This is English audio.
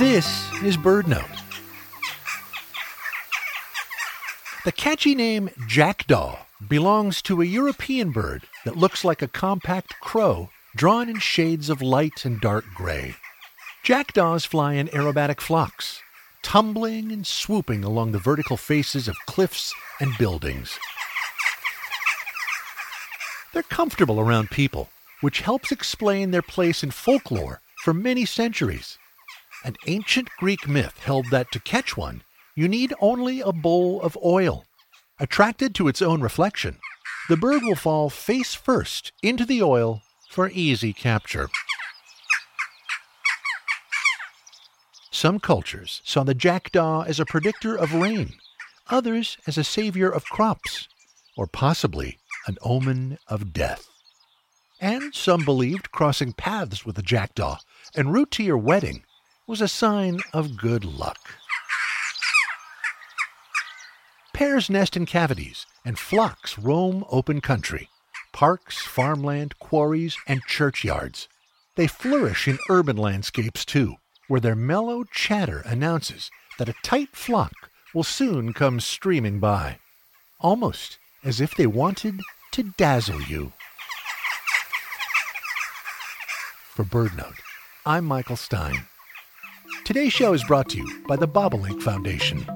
This is BirdNote. The catchy name jackdaw belongs to a European bird that looks like a compact crow drawn in shades of light and dark gray. Jackdaws fly in aerobatic flocks, tumbling and swooping along the vertical faces of cliffs and buildings. They're comfortable around people, which helps explain their place in folklore for many centuries. An ancient Greek myth held that to catch one, you need only a bowl of oil. Attracted to its own reflection, the bird will fall face first into the oil for easy capture. Some cultures saw the jackdaw as a predictor of rain, others as a savior of crops, or possibly an omen of death. And some believed crossing paths with a jackdaw en route to your wedding was a sign of good luck. Pairs nest in cavities, and flocks roam open country parks, farmland, quarries, and churchyards. They flourish in urban landscapes too, where their mellow chatter announces that a tight flock will soon come streaming by, almost as if they wanted to dazzle you. For BirdNote, I'm Michael Stein. Today's show is brought to you by the Bobolink Foundation.